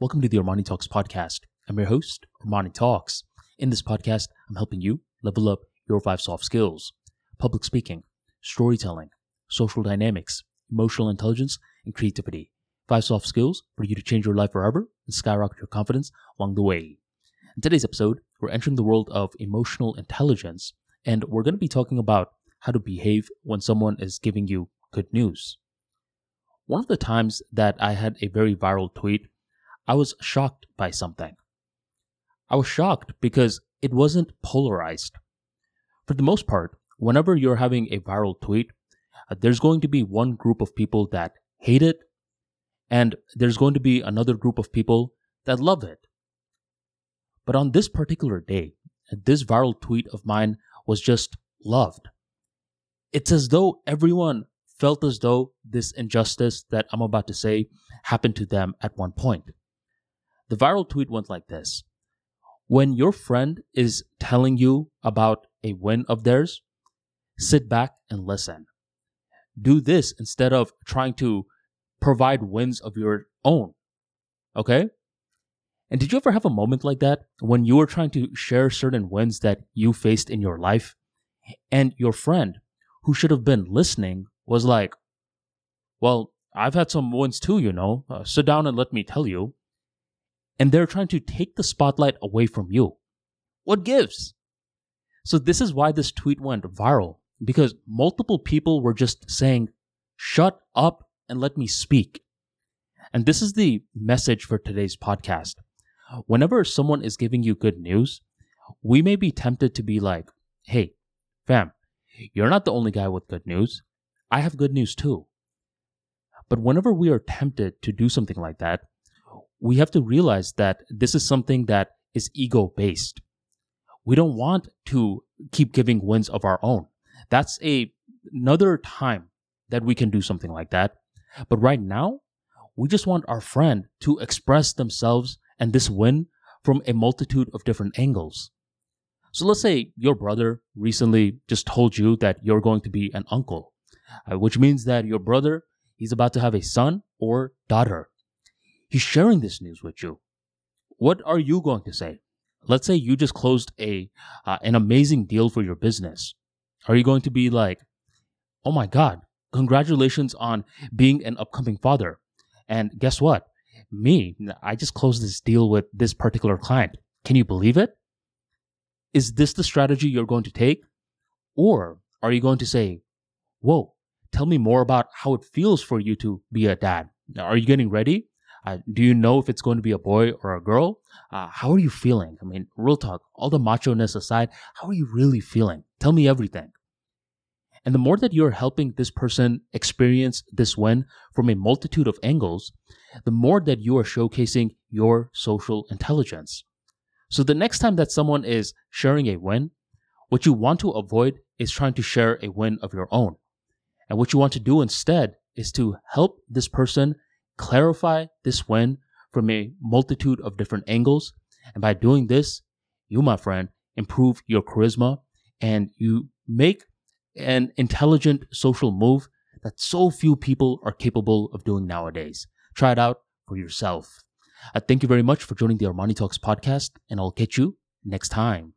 Welcome to the Armani Talks podcast. I'm your host, Armani Talks. In this podcast, I'm helping you level up your five soft skills public speaking, storytelling, social dynamics, emotional intelligence, and creativity. Five soft skills for you to change your life forever and skyrocket your confidence along the way. In today's episode, we're entering the world of emotional intelligence, and we're going to be talking about how to behave when someone is giving you good news. One of the times that I had a very viral tweet I was shocked by something. I was shocked because it wasn't polarized. For the most part, whenever you're having a viral tweet, uh, there's going to be one group of people that hate it, and there's going to be another group of people that love it. But on this particular day, this viral tweet of mine was just loved. It's as though everyone felt as though this injustice that I'm about to say happened to them at one point. The viral tweet went like this When your friend is telling you about a win of theirs, sit back and listen. Do this instead of trying to provide wins of your own. Okay? And did you ever have a moment like that when you were trying to share certain wins that you faced in your life and your friend who should have been listening was like, Well, I've had some wins too, you know. Uh, sit down and let me tell you and they're trying to take the spotlight away from you. What gives? So, this is why this tweet went viral because multiple people were just saying, shut up and let me speak. And this is the message for today's podcast. Whenever someone is giving you good news, we may be tempted to be like, hey, fam, you're not the only guy with good news. I have good news too. But whenever we are tempted to do something like that, we have to realize that this is something that is ego based. We don't want to keep giving wins of our own. That's a another time that we can do something like that. But right now, we just want our friend to express themselves and this win from a multitude of different angles. So let's say your brother recently just told you that you're going to be an uncle, uh, which means that your brother, he's about to have a son or daughter. He's sharing this news with you. What are you going to say? Let's say you just closed a uh, an amazing deal for your business. Are you going to be like, "Oh my god, congratulations on being an upcoming father." And guess what? Me, I just closed this deal with this particular client. Can you believe it? Is this the strategy you're going to take? Or are you going to say, Whoa, tell me more about how it feels for you to be a dad? Are you getting ready? Uh, do you know if it's going to be a boy or a girl? Uh, how are you feeling? I mean, real talk, all the macho ness aside, how are you really feeling? Tell me everything. And the more that you're helping this person experience this win from a multitude of angles, the more that you are showcasing your social intelligence. So the next time that someone is sharing a win, what you want to avoid is trying to share a win of your own. And what you want to do instead is to help this person clarify this win from a multitude of different angles. And by doing this, you, my friend, improve your charisma and you make an intelligent social move that so few people are capable of doing nowadays. Try it out for yourself. Uh, thank you very much for joining the Armani Talks podcast, and I'll catch you next time.